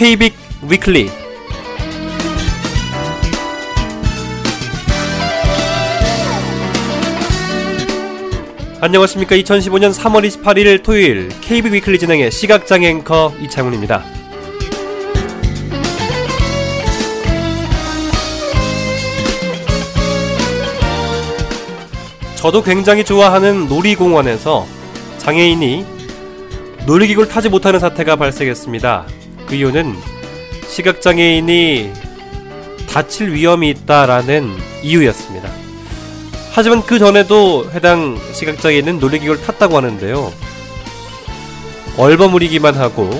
KBIC 위클리 안녕하십니까 2015년 3월 28일 토요일 KB 위클리 진행의 시각장애 앵커 이창훈입니다. 저도 굉장히 좋아하는 놀이공원에서 장애인이 놀이기구를 타지 못하는 사태가 발생했습니다. 그 이유는 시각장애인이 다칠 위험이 있다라는 이유였습니다. 하지만 그 전에도 해당 시각장애인은 놀이기구를 탔다고 하는데요. 얼버무리기만 하고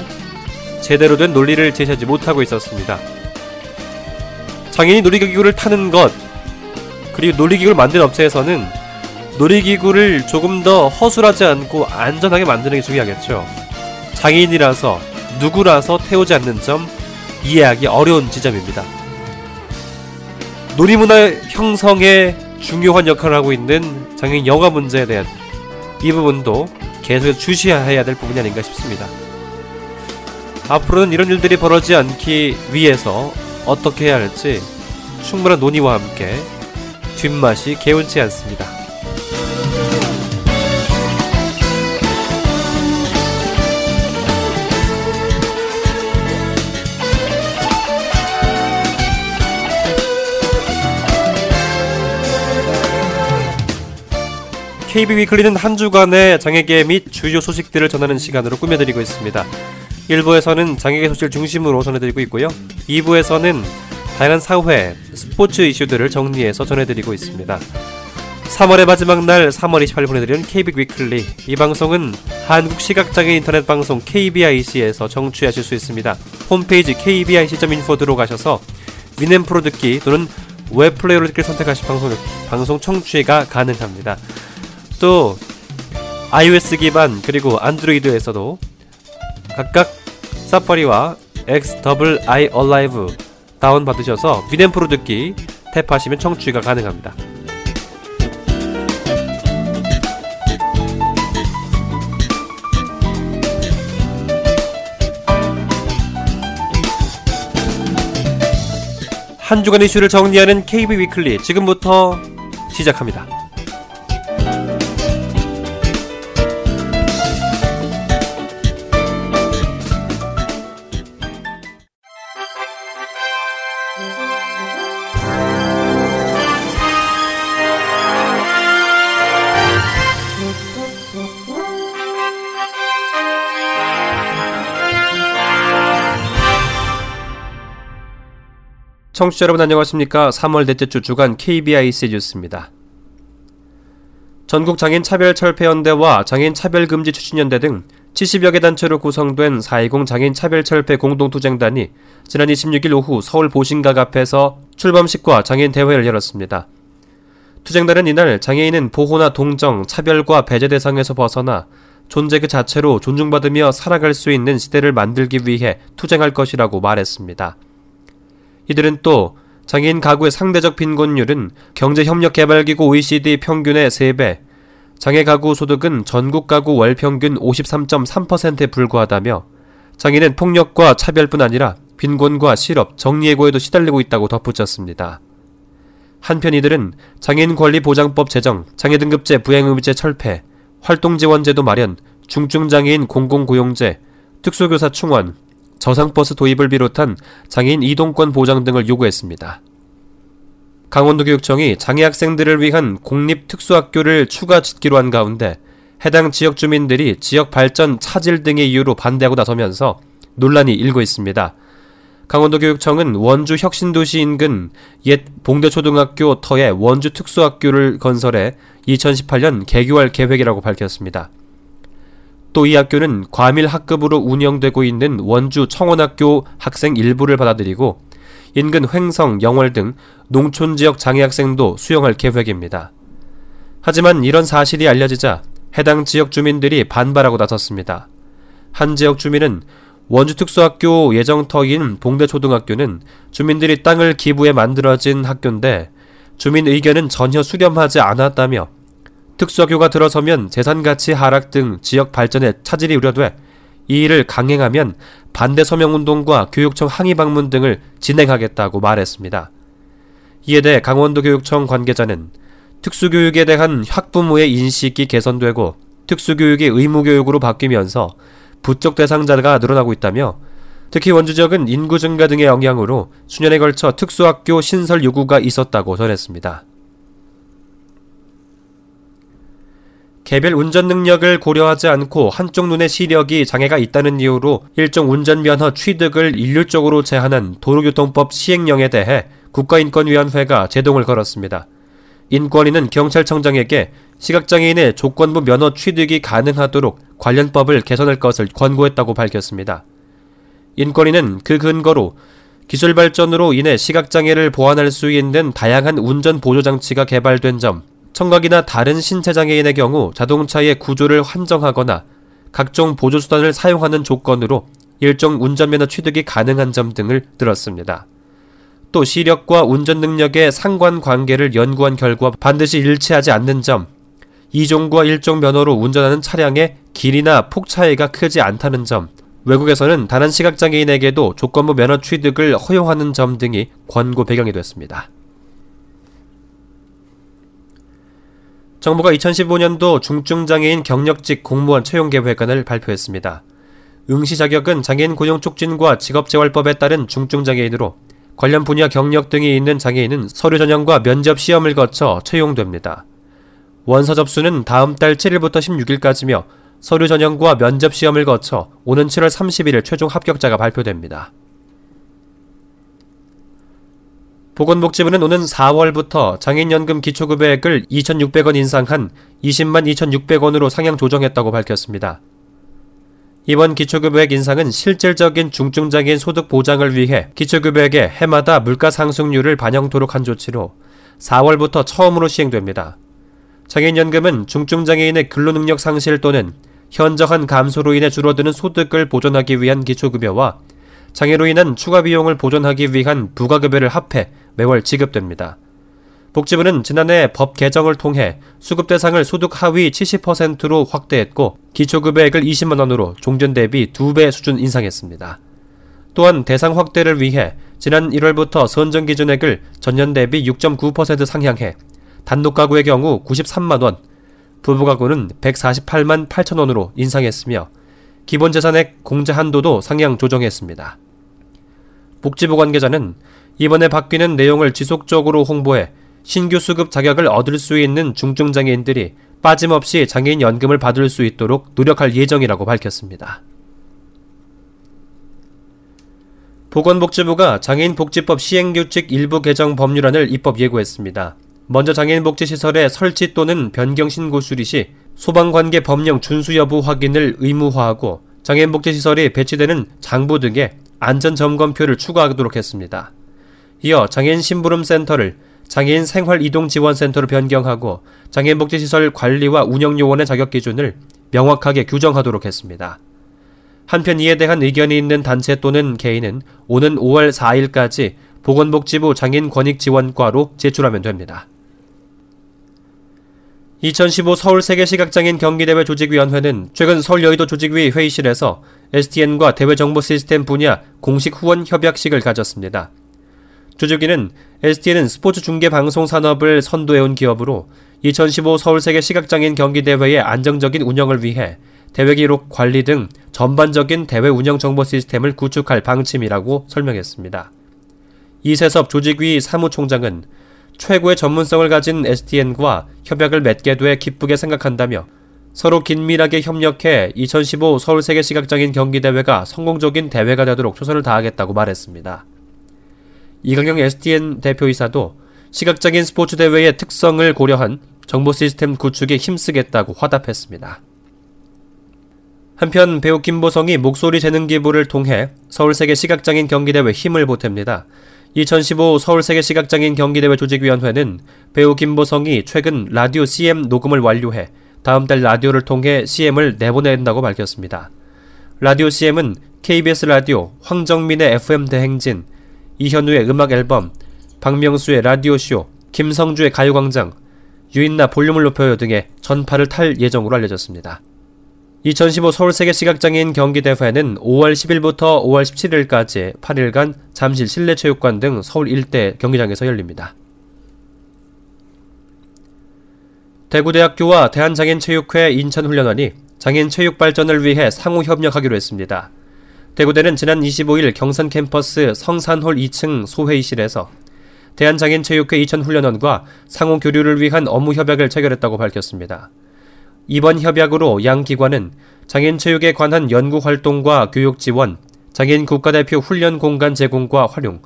제대로 된 논리를 제시하지 못하고 있었습니다. 장애인이 놀이기구를 타는 것, 그리고 놀이기구를 만든 업체에서는 놀이기구를 조금 더 허술하지 않고 안전하게 만드는 게 중요하겠죠. 장애인이라서 누구라서 태우지 않는 점 이해하기 어려운 지점입니다. 놀이문화 형성에 중요한 역할을 하고 있는 장애인 영화 문제에 대한 이 부분도 계속 주시해야 될 부분이 아닌가 싶습니다. 앞으로는 이런 일들이 벌어지지 않기 위해서 어떻게 해야 할지 충분한 논의와 함께 뒷맛이 개운치 않습니다. KB 위클리는 한 주간의 장애계 및 주요 소식들을 전하는 시간으로 꾸며드리고 있습니다. 1부에서는 장애계 소식을 중심으로 전해드리고 있고요. 2부에서는 다양한 사회, 스포츠 이슈들을 정리해서 전해드리고 있습니다. 3월의 마지막 날 3월 28일 보내드리는 KBIC Weekly 이 방송은 한국시각장애 인터넷 방송 KBIC에서 청취하실 수 있습니다. 홈페이지 kbic.info 들어가셔서 Winamp로 듣기 또는 웹플레이어로 듣기를 선택하시 방송, 방송 청취가 가능합니다. 또 iOS 기반 그리고 안드로이드에서도 각각 사파리와 XII Alive 다운받으셔서 위덴프로 듣기 탭하시면 청취가 가능합니다. 한 주간 이슈를 정리하는 KB 위클리 지금부터 시작합니다. 청취자 여러분 안녕하십니까? 3월 넷째 주 주간 KBIC 뉴스입니다. 전국 장애인 차별 철폐연대와 장애인 차별 금지 추진연대 등 70여 개 단체로 구성된 4.20 장애인 차별 철폐 공동투쟁단이 지난 26일 오후 서울 보신각 앞에서 출범식과 장애인 대회를 열었습니다. 투쟁단은 이날 장애인은 보호나 동정, 차별과 배제 대상에서 벗어나 존재 그 자체로 존중받으며 살아갈 수 있는 시대를 만들기 위해 투쟁할 것이라고 말했습니다. 이들은 또 장애인 가구의 상대적 빈곤율은 경제협력개발기구 OECD 평균의 3배, 장애 가구 소득은 전국 가구 월 평균 53.3%에 불과하다며 장애인은 폭력과 차별뿐 아니라 빈곤과 실업, 정리해고에도 시달리고 있다고 덧붙였습니다. 한편 이들은 장애인 권리 보장법 제정, 장애 등급제 부행의무제 철폐, 활동 지원제도 마련, 중증장애인 공공고용제, 특수교사 충원, 저상버스 도입을 비롯한 장애인 이동권 보장 등을 요구했습니다. 강원도 교육청이 장애 학생들을 위한 공립 특수학교를 추가 짓기로 한 가운데 해당 지역 주민들이 지역 발전 차질 등의 이유로 반대하고 나서면서 논란이 일고 있습니다. 강원도 교육청은 원주 혁신도시 인근 옛 봉대초등학교 터에 원주 특수학교를 건설해 2018년 개교할 계획이라고 밝혔습니다. 또 이 학교는 과밀 학급으로 운영되고 있는 원주 청원학교 학생 일부를 받아들이고 인근 횡성, 영월 등 농촌 지역 장애 학생도 수용할 계획입니다. 하지만 이런 사실이 알려지자 해당 지역 주민들이 반발하고 나섰습니다. 한 지역 주민은 원주 특수학교 예정터인 봉대초등학교는 주민들이 땅을 기부해 만들어진 학교인데 주민 의견은 전혀 수렴하지 않았다며 특수학교가 들어서면 재산가치 하락 등 지역 발전에 차질이 우려돼 이 일을 강행하면 반대 서명 운동과 교육청 항의 방문 등을 진행하겠다고 말했습니다. 이에 대해 강원도 교육청 관계자는 특수교육에 대한 학부모의 인식이 개선되고 특수교육이 의무교육으로 바뀌면서 부쩍 대상자가 늘어나고 있다며 특히 원주 지역은 인구 증가 등의 영향으로 수년에 걸쳐 특수학교 신설 요구가 있었다고 전했습니다. 개별 운전 능력을 고려하지 않고 한쪽 눈의 시력이 장애가 있다는 이유로 일종 운전면허 취득을 일률적으로 제한한 도로교통법 시행령에 대해 국가인권위원회가 제동을 걸었습니다. 인권위는 경찰청장에게 시각장애인의 조건부 면허 취득이 가능하도록 관련법을 개선할 것을 권고했다고 밝혔습니다. 인권위는 그 근거로 기술 발전으로 인해 시각장애를 보완할 수 있는 다양한 운전 보조 장치가 개발된 점, 청각이나 다른 신체 장애인의 경우 자동차의 구조를 환정하거나 각종 보조수단을 사용하는 조건으로 일종 운전면허 취득이 가능한 점 등을 들었습니다. 또 시력과 운전 능력의 상관 관계를 연구한 결과 반드시 일치하지 않는 점, 이종과 일종 면허로 운전하는 차량의 길이나 폭 차이가 크지 않다는 점, 외국에서는 다른 시각장애인에게도 조건부 면허 취득을 허용하는 점 등이 권고 배경이 됐습니다. 정부가 2015년도 중증장애인 경력직 공무원 채용 계획안을 발표했습니다. 응시 자격은 장애인 고용 촉진과 직업재활법에 따른 중증장애인으로 관련 분야 경력 등이 있는 장애인은 서류 전형과 면접 시험을 거쳐 채용됩니다. 원서 접수는 다음 달 7일부터 16일까지며 서류 전형과 면접 시험을 거쳐 오는 7월 31일 최종 합격자가 발표됩니다. 보건복지부는 오는 4월부터 장애인연금 기초급여액을 2,600원 인상한 20만 2,600원으로 상향 조정했다고 밝혔습니다. 이번 기초급여액 인상은 실질적인 중증장애인 소득 보장을 위해 기초급여액에 해마다 물가 상승률을 반영토록 한 조치로 4월부터 처음으로 시행됩니다. 장애인연금은 중증장애인의 근로능력 상실 또는 현저한 감소로 인해 줄어드는 소득을 보존하기 위한 기초급여와 장애로 인한 추가 비용을 보존하기 위한 부가급여를 합해 매월 지급됩니다. 복지부는 지난해 법 개정을 통해 수급 대상을 소득 하위 70%로 확대했고 기초급여액을 20만 원으로 종전 대비 2배 수준 인상했습니다. 또한 대상 확대를 위해 지난 1월부터 선정 기준액을 전년 대비 6.9% 상향해 단독 가구의 경우 93만 원, 부부 가구는 148만 8천 원으로 인상했으며 기본 재산액 공제 한도도 상향 조정했습니다. 복지부 관계자는 이번에 바뀌는 내용을 지속적으로 홍보해 신규 수급 자격을 얻을 수 있는 중증장애인들이 빠짐없이 장애인 연금을 받을 수 있도록 노력할 예정이라고 밝혔습니다. 보건복지부가 장애인복지법 시행규칙 일부 개정 법률안을 입법 예고했습니다. 먼저 장애인복지시설의 설치 또는 변경 신고 수리 시 소방관계 법령 준수 여부 확인을 의무화하고 장애인복지시설이 배치되는 장부 등에 안전점검표를 추가하도록 했습니다. 이어 장애인 심부름센터를 장애인 생활이동지원센터로 변경하고 장애인 복지시설 관리와 운영요원의 자격 기준을 명확하게 규정하도록 했습니다. 한편 이에 대한 의견이 있는 단체 또는 개인은 오는 5월 4일까지 보건복지부 장애인 권익지원과로 제출하면 됩니다. 2015 서울 세계시각장애인 경기대회 조직위원회는 최근 서울 여의도 조직위 회의실에서 STN과 대외정보시스템 분야 공식 후원 협약식을 가졌습니다. 조직위는 STN은 스포츠 중계 방송 산업을 선도해온 기업으로 2015 서울세계 시각장애인 경기대회의 안정적인 운영을 위해 대회 기록 관리 등 전반적인 대회 운영 정보 시스템을 구축할 방침이라고 설명했습니다. 이세섭 조직위 사무총장은 최고의 전문성을 가진 STN과 협약을 맺게 돼 기쁘게 생각한다며 서로 긴밀하게 협력해 2015 서울세계 시각장애인 경기대회가 성공적인 대회가 되도록 최선을 다하겠다고 말했습니다. 이강경 STN 대표이사도 시각적인 스포츠 대회의 특성을 고려한 정보 시스템 구축에 힘쓰겠다고 화답했습니다. 한편 배우 김보성이 목소리 재능 기부를 통해 서울세계 시각장애인 경기대회 힘을 보탭니다. 2015 서울세계 시각장애인 경기대회 조직위원회는 배우 김보성이 최근 라디오 CM 녹음을 완료해 다음 달 라디오를 통해 CM을 내보낸다고 밝혔습니다. 라디오 CM은 KBS 라디오, 황정민의 FM 대행진, 이현우의 음악 앨범, 박명수의 라디오쇼, 김성주의 가요광장, 유인나 볼륨을 높여요 등의 전파를 탈 예정으로 알려졌습니다. 2015 서울세계 시각장애인 경기대회는 5월 10일부터 5월 17일까지 8일간 잠실 실내체육관 등 서울 일대 경기장에서 열립니다. 대구대학교와 대한장애인체육회 인천훈련원이 장애인 체육 발전을 위해 상호 협력하기로 했습니다. 대구대는 지난 25일 경산 캠퍼스 성산홀 2층 소회의실에서 대한장애인체육회 인천훈련원과 상호 교류를 위한 업무 협약을 체결했다고 밝혔습니다. 이번 협약으로 양 기관은 장애인 체육에 관한 연구 활동과 교육 지원, 장애인 국가대표 훈련 공간 제공과 활용,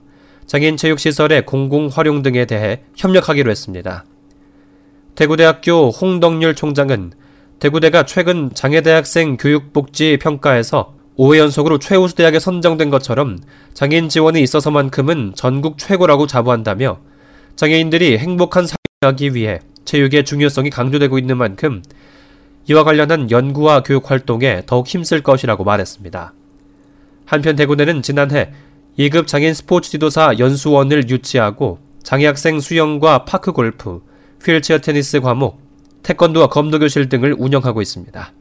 장애인 체육 시설의 공공 활용 등에 대해 협력하기로 했습니다. 대구대학교 홍덕률 총장은 대구대가 최근 장애대학생 교육복지 평가에서 5회 연속으로 최우수 대학에 선정된 것처럼 장애인 지원이 있어서만큼은 전국 최고라고 자부한다며 장애인들이 행복한 삶을 하기 위해 체육의 중요성이 강조되고 있는 만큼 이와 관련한 연구와 교육 활동에 더욱 힘쓸 것이라고 말했습니다. 한편 대구대는 지난해 2급 장애인 스포츠 지도사 연수원을 유치하고 장애학생 수영과 파크 골프, 휠체어 테니스 과목, 태권도와 검도 교실 등을 운영하고 있습니다.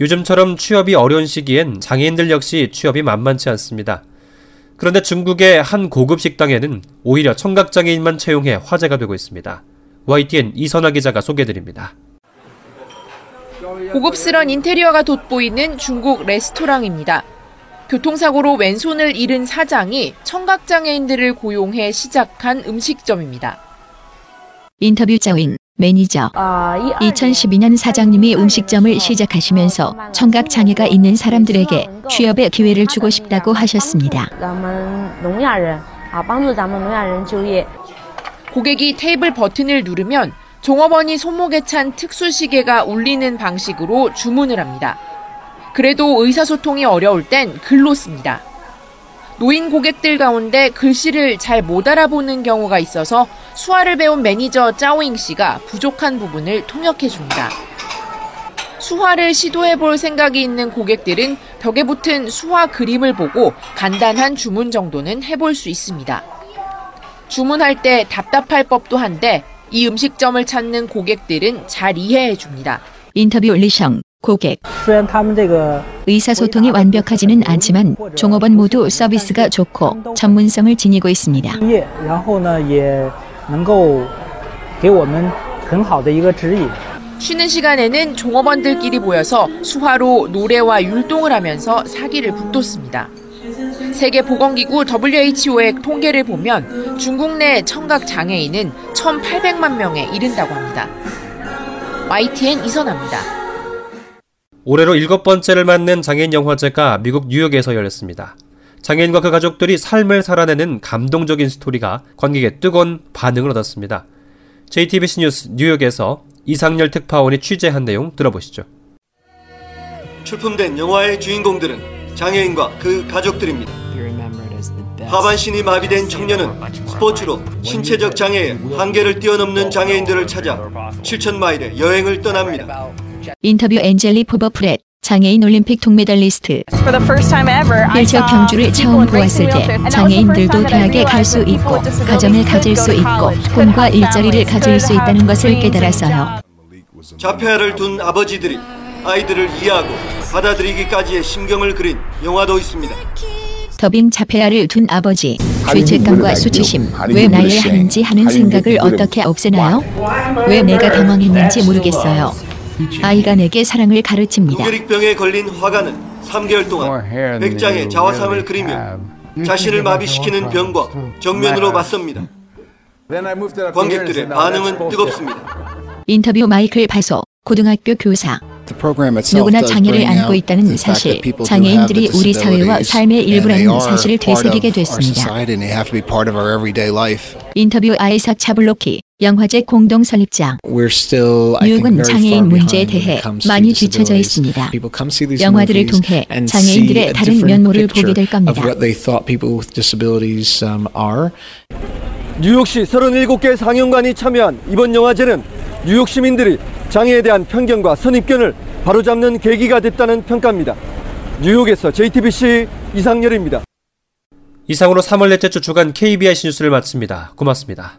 요즘처럼 취업이 어려운 시기엔 장애인들 역시 취업이 만만치 않습니다. 그런데 중국의 한 고급 식당에는 오히려 청각장애인만 채용해 화제가 되고 있습니다. YTN 이선화 기자가 소개드립니다. 고급스런 인테리어가 돋보이는 중국 레스토랑입니다. 교통사고로 왼손을 잃은 사장이 청각장애인들을 고용해 시작한 음식점입니다. 인터뷰 자윈 매니저 2012년 사장님이 음식점을 시작하시면서 청각 장애가 있는 사람들에게 취업의 기회를 주고 싶다고 하셨습니다. 고객이 테이블 버튼을 누르면 종업원이 손목에 찬 특수 시계가 울리는 방식으로 주문을 합니다. 그래도 의사소통이 어려울 땐 글로 씁니다. 노인 고객들 가운데 글씨를 잘 못 알아보는 경우가 있어서 수화를 배운 매니저 짜오잉 씨가 부족한 부분을 통역해 줍니다. 수화를 시도해 볼 생각이 있는 고객들은 벽에 붙은 수화 그림을 보고 간단한 주문 정도는 해볼 수 있습니다. 주문할 때 답답할 법도 한데 이 음식점을 찾는 고객들은 잘 이해해 줍니다. 인터뷰 리성 고객 의사소통이 완벽하지는 않지만 종업원 모두 서비스가 좋고 전문성을 지니고 있습니다. 쉬는 시간에는 종업원들끼리 모여서 수화로 노래와 율동을 하면서 사기를 북돋습니다. 세계보건기구 WHO의 통계를 보면 중국 내 청각 장애인은 1,800만 명에 이른다고 합니다. YTN 이선합니다. 올해로 일곱 번째를 맞는 장애인 영화제가 미국 뉴욕에서 열렸습니다. 장애인과 그 가족들이 삶을 살아내는 감동적인 스토리가 관객의 뜨거운 반응을 얻었습니다. JTBC 뉴스 뉴욕에서 이상열 특파원이 취재한 내용 들어보시죠. 출품된 영화의 주인공들은 장애인과 그 가족들입니다. 하반신이 마비된 청년은 스포츠로 신체적 장애의 한계를 뛰어넘는 장애인들을 찾아 7천 마일의 여행을 떠납니다. 인터뷰 엔젤리 포버프렛 장애인 올림픽 동메달리스트 휠체어 경주를 처음 보았을 때 장애인들도 대학에 갈 수 있고 가정을 가질 수 있고 꿈과 일자리를 가질 수 있다는 것을 깨달았어요. 자폐아를 둔 아버지들이 아이들을 이해하고 받아들이기까지의 심경을 그린 영화도 있습니다. 더빙 자폐아를 둔 아버지 죄책감과 수치심 왜 나야 하는지 하는 생각을 어떻게 없애나요? 왜 내가 당황했는지 모르겠어요. 아이가 내게 사랑을 가르칩니다. 우겨릭병에 걸린 화가는 3개월 동안 백장의 자화상을 그리며 자신을 마비시키는 병과 정면으로 맞섭니다. 관객들의 반응은 뜨겁습니다. 인터뷰 마이클 바소 고등학교 교사 누구나 장애를 안고 있다는 사실, 장애인들이 우리 사회와 삶의 일부라는 사실을 되새기게 됐습니다. 인터뷰 아이삭 차블로키 영화제 공동 설립장 뉴욕은 장애인 문제에 대해 많이 뒤처져 있습니다. 영화들을 통해 장애인들의 다른 면모를 보게 될 겁니다. 뉴욕시 37개 상영관이 참여한 이번 영화제는 뉴욕 시민들이 장애에 대한 편견과 선입견을 바로잡는 계기가 됐다는 평가입니다. 뉴욕에서 JTBC 이상열입니다. 이상으로 3월 넷째 주 주간 KBIC 뉴스를 마칩니다. 고맙습니다.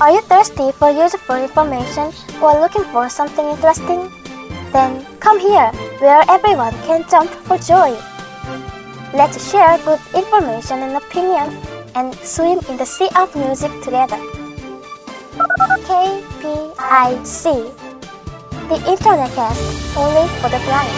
Are you thirsty for useful information or looking for something interesting? Then come here, where everyone can jump for joy. Let's share good information and opinion and swim in the sea of music together. KPIC The Internet Cast Only for the Blind.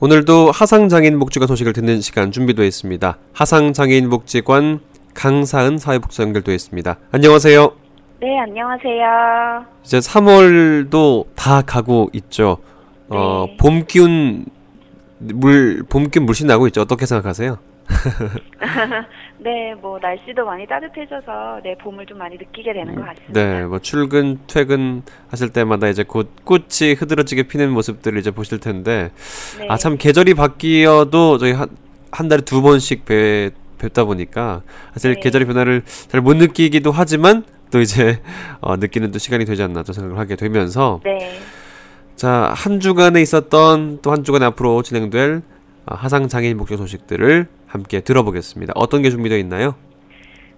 오늘도 하상장애인 복지관 소식을 듣는 시간 준비되어 있습니다. 하상장애인 복지관 강사은 사회복지사 연결되어 있습니다. 안녕하세요. 네, 안녕하세요. 이제 3월도 다 가고 있죠. 어, 네. 봄 기운 물, 봄 기운 물씬 나고 있죠. 어떻게 생각하세요? 네, 뭐 날씨도 많이 따뜻해져서 네 봄을 좀 많이 느끼게 되는 것 같습니다. 네, 뭐 출근 퇴근 하실 때마다 이제 곧 꽃이 흐드러지게 피는 모습들을 이제 보실 텐데 네. 아참 계절이 바뀌어도 저희 한, 한 달에 두 번씩 뵈, 뵙다 보니까 사실 네. 계절의 변화를 잘 못 느끼기도 하지만 또 이제 어, 느끼는 또 시간이 되지 않나 또 생각을 하게 되면서 네. 자, 한 주간에 있었던 또 한 주간 앞으로 진행될 어, 하상 장애인 복지 소식들을 함께 들어보겠습니다. 어떤 게 준비되어 있나요?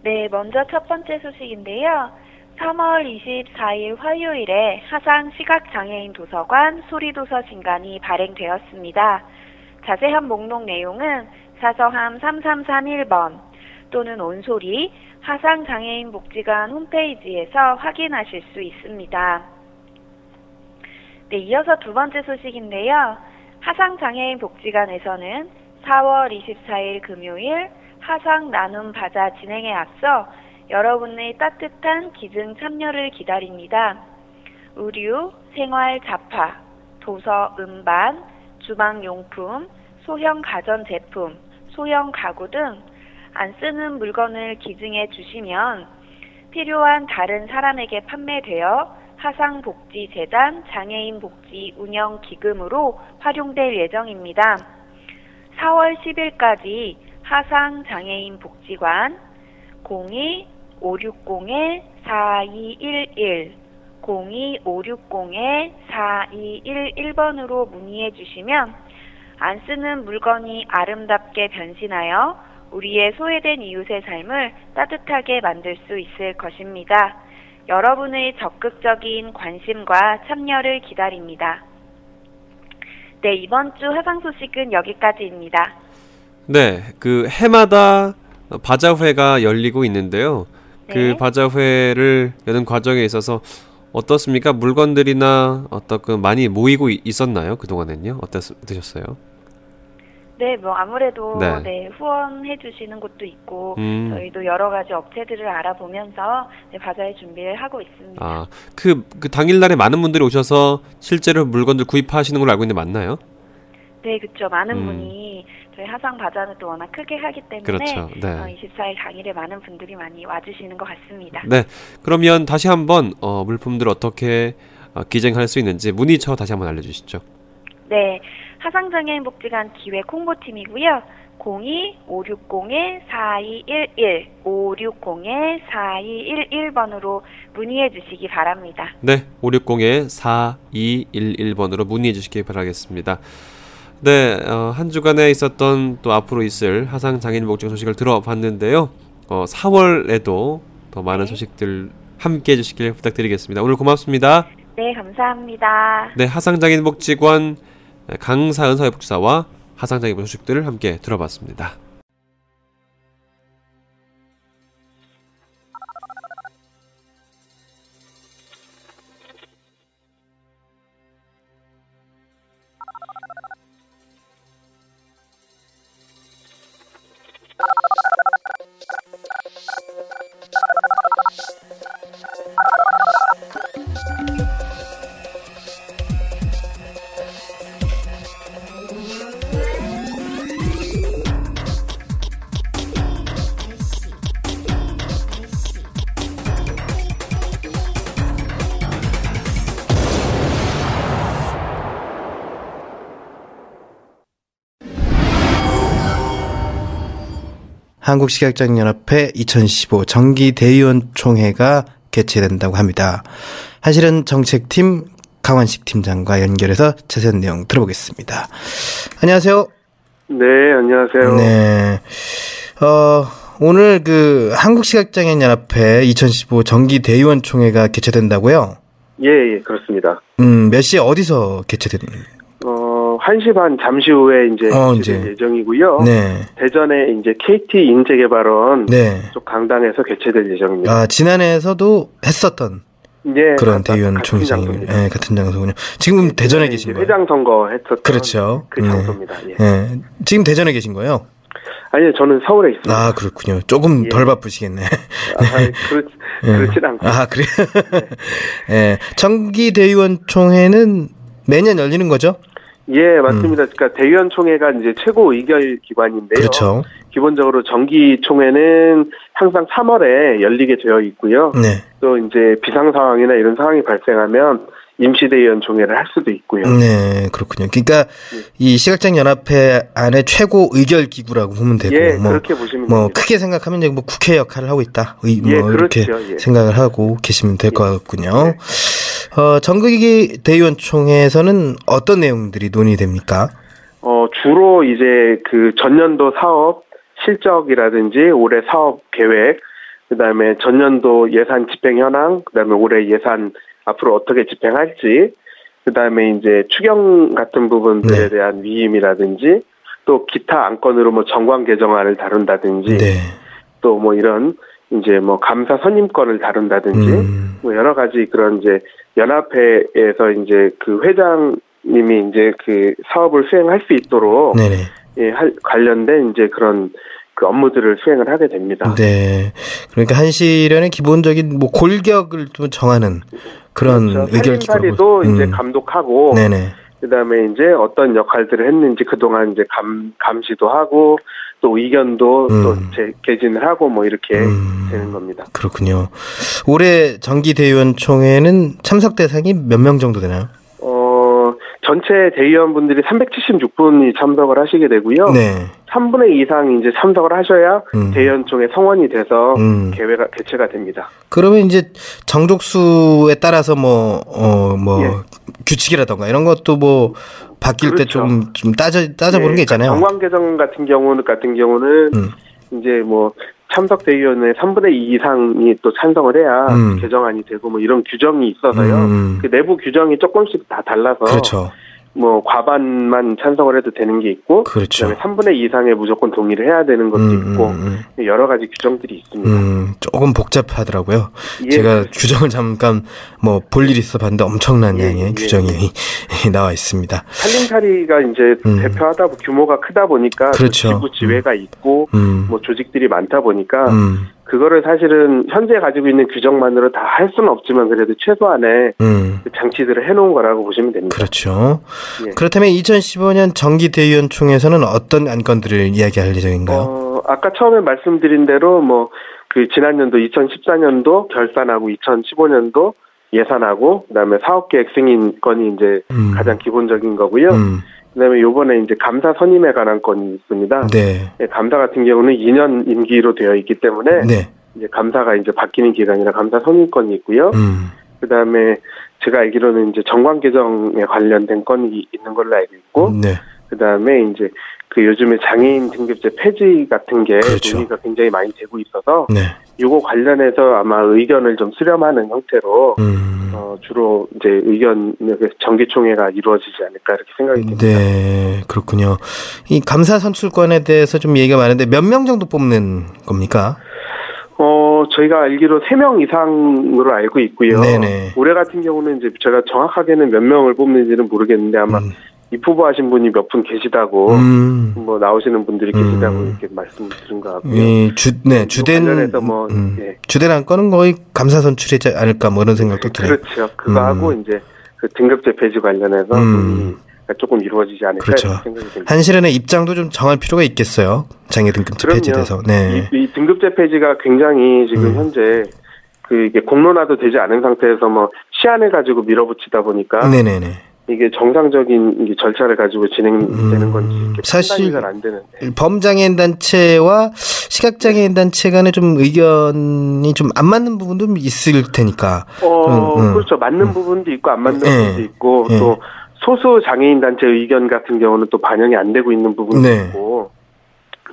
네, 먼저 첫 번째 소식인데요. 3월 24일 화요일에 하상 시각장애인 도서관 소리도서 진간이 발행되었습니다. 자세한 목록 내용은 사서함 3331번 또는 온소리 하상장애인 복지관 홈페이지에서 확인하실 수 있습니다. 네, 이어서 두 번째 소식인데요. 하상장애인 복지관에서는 4월 24일 금요일 하상 나눔 바자 진행에 앞서 여러분의 따뜻한 기증 참여를 기다립니다. 의류, 생활 잡화, 도서 음반, 주방용품, 소형 가전제품, 소형 가구 등 안 쓰는 물건을 기증해 주시면 필요한 다른 사람에게 판매되어 하상복지재단 장애인 복지 운영 기금으로 활용될 예정입니다. 4월 10일까지 하상 장애인 복지관 02-560-4211 02-560-4211번으로 문의해 주시면 안 쓰는 물건이 아름답게 변신하여 우리의 소외된 이웃의 삶을 따뜻하게 만들 수 있을 것입니다. 여러분의 적극적인 관심과 참여를 기다립니다. 네, 이번 주 화상 소식은 여기까지입니다. 네, 그 해마다 바자회가 열리고 있는데요. 그 네. 그 바자회를 여는 과정에 있어서 어떻습니까? 물건들이나 어떤 그 많이 모이고 있었나요? 그동안엔요? 어떠셨어요? 네, 뭐 아무래도 네, 네 후원해 주시는 곳도 있고 음. 저희도 여러 가지 업체들을 알아보면서 네, 바자회 준비를 하고 있습니다. 아, 그, 그 당일날에 많은 분들이 오셔서 실제로 물건들 구입하시는 걸로 알고 있는데 맞나요? 네, 그렇죠. 많은 음. 분이 저희 하상 바자는 또 워낙 크게 하기 때문에 그렇죠. 네. 어, 24일 당일에 많은 분들이 많이 와주시는 것 같습니다. 네, 그러면 다시 한번 어, 물품들 어떻게 어, 기증할 수 있는지 문의처 다시 한번 알려주시죠. 네, 하상장애인복지관 기획 홍보팀이고요. 02-560-4211, 560-4211번으로 문의해 주시기 바랍니다. 네, 560-4211번으로 문의해 주시기 바라겠습니다. 네, 어, 한 주간에 있었던 또 앞으로 있을 하상 장애인 복지 소식을 들어봤는데요. 어, 4월에도 더 많은 네. 소식들 함께 해주시길 부탁드리겠습니다. 오늘 고맙습니다. 네, 감사합니다. 네, 하상 장애인 복지관 강사은 사회복지사와 하상 장애인 소식들을 함께 들어봤습니다. 한국식약장연합회 2015 정기대의원 총회가 개최된다고 합니다. 한실은 정책팀 강환식 팀장과 연결해서 자세한 내용 들어보겠습니다. 안녕하세요. 네, 안녕하세요. 네. 어, 오늘 그 한국시각장애인연합회 2015 정기 대의원 총회가 개최된다고요? 예, 예, 그렇습니다. 음, 몇 시에 어디서 개최되는? 어, 1시 반 잠시 후에 이제 어, 이제 예정이고요. 네. 대전에 이제 KT 인재개발원 네. 쪽 강당에서 개최될 예정입니다. 아, 지난해에서도 했었던 예, 그런 대의원 총회장이 예, 같은 장소군요. 지금 대전에 계신 거예요? 회장 선거 했었던 그렇죠. 그 장소입니다. 네. 예. 예. 지금 대전에 계신 거예요? 아니요, 저는 서울에 있습니다. 아, 그렇군요. 조금 예. 덜 바쁘시겠네. 아, 그렇, 예. 그렇진 않고. 아, 그래요? 네. 예. 정기 대의원 총회는 매년 열리는 거죠? 예, 맞습니다. 음. 그러니까 대의원 총회가 이제 최고 의결 기관인데요. 그렇죠. 기본적으로 정기 총회는 항상 3월에 열리게 되어 있고요. 네. 또 이제 비상 상황이나 이런 상황이 발생하면 임시대의원 총회를 할 수도 있고요. 네, 그렇군요. 그러니까 네. 이 시각장 연합회 안에 최고 의결 기구라고 보면 되고, 예, 뭐, 그렇게 보시면 뭐 됩니다. 크게 생각하면 이제 뭐 국회 역할을 하고 있다, 의, 뭐 예, 이렇게 그렇죠. 예. 생각을 하고 계시면 될것 예. 같군요. 네. 어, 정국이 대의원 총회에서는 어떤 내용들이 논의됩니까? 어, 주로 이제 그 전년도 사업 실적이라든지 올해 사업 계획, 그 다음에 전년도 예산 집행 현황, 그 다음에 올해 예산 앞으로 어떻게 집행할지, 그 다음에 이제 추경 같은 부분들에 네. 대한 위임이라든지, 또 기타 안건으로 뭐 정관 개정안을 다룬다든지, 네. 또뭐 이런 이제 뭐 감사 선임권을 다룬다든지, 음. 뭐 여러 가지 그런 이제 연합회에서 이제 그 회장님이 이제 그 사업을 수행할 수 있도록 네네. 예, 할, 관련된 이제 그런 그 업무들을 수행을 하게 됩니다. 네. 그러니까 한시련의 기본적인 뭐 골격을 좀 정하는 그런 그렇죠. 의결 기관도 음. 이제 감독하고 네네. 그다음에 이제 어떤 역할들을 했는지 그동안 이제 감 감시도 하고 또 의견도 음. 또 제, 개진을 하고 뭐 이렇게 음. 되는 겁니다. 그렇군요. 올해 정기 대의원 총회는 참석 대상이 몇 명 정도 되나요? 전체 대의원분들이 376분이 참석을 하시게 되고요. 네. 3분의 2 이상 이제 참석을 하셔야 음. 대의원총회 성원이 돼서 음. 개회가 개최가 됩니다. 그러면 이제 정족수에 따라서 뭐 어뭐 뭐 예. 규칙이라던가 이런 것도 뭐 바뀔 그렇죠. 때좀좀 좀 따져 따져보는 예, 게 있잖아요. 정관 개정 같은 경우는 같은 경우는 음. 이제 뭐 참석 대의원의 3분의 2 이상이 또 찬성을 해야 음. 개정안이 되고 뭐 이런 규정이 있어서요. 음. 그 내부 규정이 조금씩 다 달라서 그렇죠. 뭐 과반만 찬성을 해도 되는 게 있고 그렇죠. 그다음에 3분의 2 이상의 무조건 동의를 해야 되는 것도 음, 있고 음, 음. 여러 가지 규정들이 있습니다. 음, 조금 복잡하더라고요. 예, 제가 그렇죠. 규정을 잠깐 뭐 볼일 있어 봤는데 엄청난 예, 양의 예, 규정이 예. 나와 있습니다. 살림살이가 이제 음. 대표하다 규모가 크다 보니까 그렇죠. 지부 지회가 있고 음. 뭐 조직들이 많다 보니까 그거를 사실은 현재 가지고 있는 규정만으로 다 할 수는 없지만 그래도 최소한의 음. 그 장치들을 해놓은 거라고 보시면 됩니다. 그렇죠. 예. 그렇다면 2015년 정기 대의원 총회에서는 어떤 안건들을 이야기할 예정인가요? 어, 아까 처음에 말씀드린 대로 뭐 그 지난년도 2014년도 결산하고 2015년도 예산하고 그다음에 사업계획 승인 건이 이제 음. 가장 기본적인 거고요. 음. 그다음에 요번에 이제 감사 선임에 관한 건이 있습니다. 네. 네. 감사 같은 경우는 2년 임기로 되어 있기 때문에 네. 이제 감사가 이제 바뀌는 기간이라 감사 선임건이 있고요. 음. 그다음에 제가 알기로는 이제 정관 개정에 관련된 건이 있는 걸로 알고 있고, 네. 그다음에 이제 그 요즘에 장애인 등급제 폐지 같은 게 그렇죠. 논의가 굉장히 많이 되고 있어서 네. 요거 관련해서 아마 의견을 좀 수렴하는 형태로 음. 어, 주로 이제 의견 정기총회가 이루어지지 않을까 이렇게 생각이 듭니다. 네, 그렇군요. 이 감사 선출권에 대해서 좀 얘기가 많은데 몇 명 정도 뽑는 겁니까? 어, 저희가 알기로 3명 이상으로 알고 있고요. 네네. 올해 같은 경우는 이제 제가 정확하게는 몇 명을 뽑는지는 모르겠는데 아마 음. 입후보 하신 분이 몇 분 계시다고 음. 뭐 나오시는 분들이 계시다고 음. 이렇게 말씀드린 것 같고요. 예, 주, 네, 주된 뭐 음. 예. 주된 안 건은 거의 감사 선출이지 않을까 뭐 이런 생각도 들어요. 그렇죠. 그거 하고 음. 이제 그 등급제 폐지 관련해서 음. 조금 이루어지지 않을까 그렇죠. 생각이 듭니다. 한실은의 입장도 좀 정할 필요가 있겠어요. 장애 등급제 폐지돼서. 네. 이, 이, 등급제 폐지가 굉장히 지금 음. 현재 그 이게 공론화도 되지 않은 상태에서 뭐 시안을 가지고 밀어붙이다 보니까 네네네. 이게 정상적인 절차를 가지고 진행되는 음, 건지 사실 잘안 되는 범장애인 단체와 시각장애인 단체 간에 좀 의견이 좀 안 맞는 부분도 있을 테니까. 어, 음, 음. 그렇죠. 맞는 음. 부분도 있고 안 맞는 네. 부분도 있고 네. 또 소수 장애인 단체 의견 같은 경우는 또 반영이 안 되고 있는 부분도 네. 있고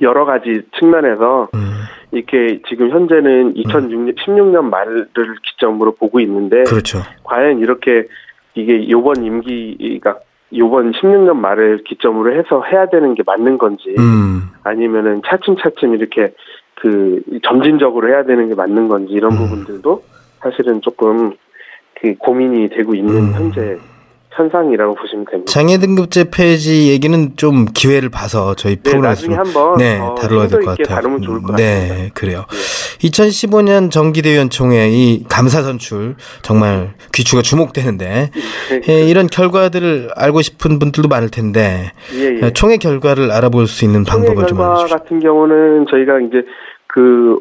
여러 가지 측면에서 음. 이렇게 지금 현재는 2016년 말을 기점으로 보고 있는데 그렇죠. 과연 이렇게 이게 요번 임기가 요번 16년 말을 기점으로 해서 해야 되는 게 맞는 건지 음. 아니면은 차츰차츰 이렇게 그 점진적으로 해야 되는 게 맞는 건지 이런 음. 부분들도 사실은 조금 그 고민이 되고 있는 음. 현재 현상이라고 보시면 됩니다. 장애 등급제 폐지 얘기는 좀 기회를 봐서 저희 네, 프로그램에서 나중에 한번 네, 어, 다뤄야 될 것 같아요. 다루면 좋을 것 네, 같습니다. 그래요. 네. 2015년 정기대의원총회 이 감사 선출 정말 귀추가 주목되는데 네. 예, 이런 결과들을 알고 싶은 분들도 많을 텐데 예, 예. 총회 결과를 알아볼 수 있는 방법을 좀 알려주십시오. 같은 경우는 저희가 이제 그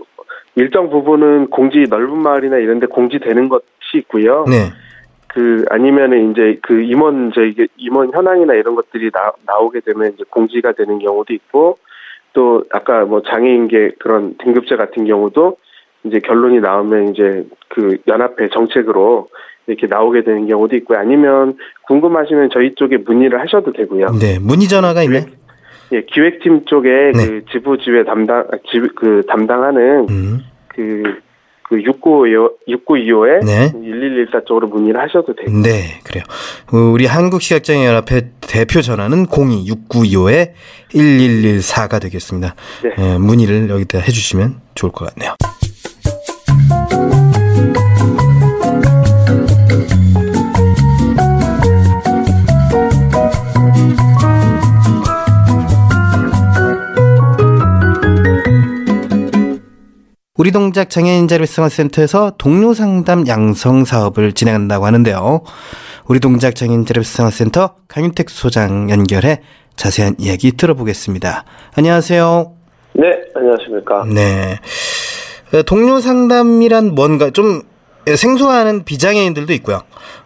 일정 부분은 공지 넓은 마을이나 이런 데 공지되는 것이 있고요. 네. 그 아니면은 이제 그 임원 저희 임원 현황이나 이런 것들이 나, 나오게 되면 이제 공지가 되는 경우도 있고 또 아까 뭐 장애인계 그런 등급제 같은 경우도 이제 결론이 나오면 이제 그 연합회 정책으로 이렇게 나오게 되는 경우도 있고 아니면 궁금하시면 저희 쪽에 문의를 하셔도 되고요. 네, 문의 전화가 있네. 예, 기획팀 쪽에 네. 그 지부 지회 담당 지 그 담당하는 음. 그 그 6925, 6925에 네. 1114 쪽으로 문의를 하셔도 되고. 네, 그래요. 우리 한국시각장애연합회 대표 전화는 026925에 1114가 되겠습니다. 네. 예, 문의를 여기다 해주시면 좋을 것 같네요. 우리 동작 장애인 자립생활센터에서 동료 상담 양성 사업을 진행한다고 하는데요. 우리 동작 장애인 자립생활센터 강윤택 소장 연결해 자세한 이야기 들어보겠습니다. 안녕하세요. 네, 안녕하십니까. 네. 동료 상담이란 뭔가 좀 생소하는 비장애인들도 있고요.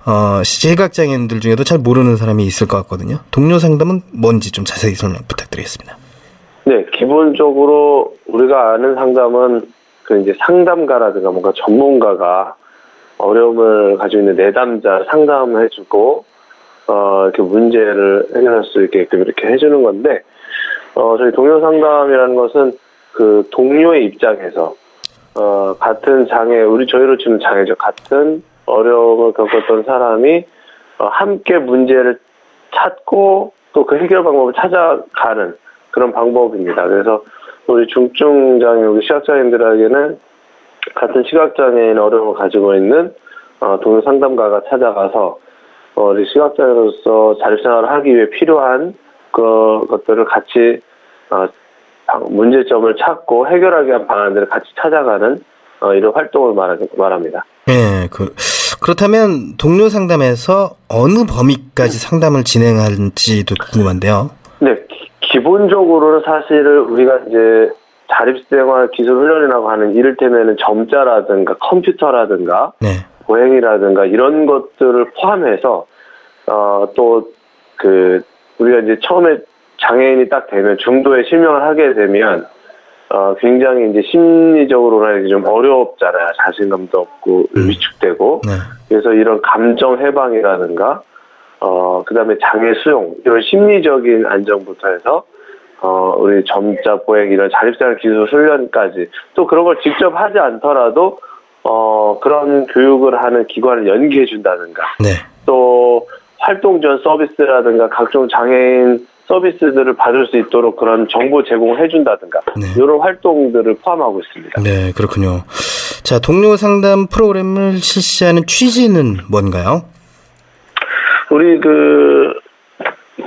어, 시각장애인들 중에도 잘 모르는 사람이 있을 것 같거든요. 동료 상담은 뭔지 좀 자세히 설명 부탁드리겠습니다. 네, 기본적으로 우리가 아는 상담은 그 이제 상담가라든가 뭔가 전문가가 어려움을 가지고 있는 내담자 상담을 해주고 어 이렇게 문제를 해결할 수 있게끔 이렇게 해주는 건데 어 저희 동료 상담이라는 것은 그 동료의 입장에서 어 같은 장애 우리 저희로 치면 장애죠 같은 어려움을 겪었던 사람이 어 함께 문제를 찾고 또 그 해결 방법을 찾아가는 그런 방법입니다. 그래서 우리 중증장애 우리 시각장애인들에게는 같은 시각장애인 어려움을 가지고 있는 어, 동료 상담가가 찾아가서 어, 우리 시각장애로서 자립생활을 하기 위해 필요한 그 것들을 같이 어, 문제점을 찾고 해결하기 위한 방안들을 같이 찾아가는 어, 이런 활동을 말하, 말합니다. 네, 그 그렇다면 동료 상담에서 어느 범위까지 상담을 진행할지도 궁금한데요. 네, 기본적으로는 사실은 우리가 이제 자립생활 기술 훈련이라고 하는 이를테면 점자라든가 컴퓨터라든가 네. 보행이라든가 이런 것들을 포함해서 어 또 그 우리가 이제 처음에 장애인이 딱 되면 중도에 실명을 하게 되면 어 굉장히 이제 심리적으로는 좀 어렵잖아요 자신감도 없고 음. 위축되고 네. 그래서 이런 감정 해방이라든가 어, 그 다음에 장애 수용, 이런 심리적인 안정부터 해서, 어, 우리 점자 보행 이런 자립생활 기술 훈련까지 또 그런 걸 직접 하지 않더라도, 어, 그런 교육을 하는 기관을 연계해 준다든가. 네. 또 활동 전 서비스라든가 각종 장애인 서비스들을 받을 수 있도록 그런 정보 제공을 해준다든가 네. 이런 활동들을 포함하고 있습니다. 네, 그렇군요. 자, 동료 상담 프로그램을 실시하는 취지는 뭔가요? 우리 그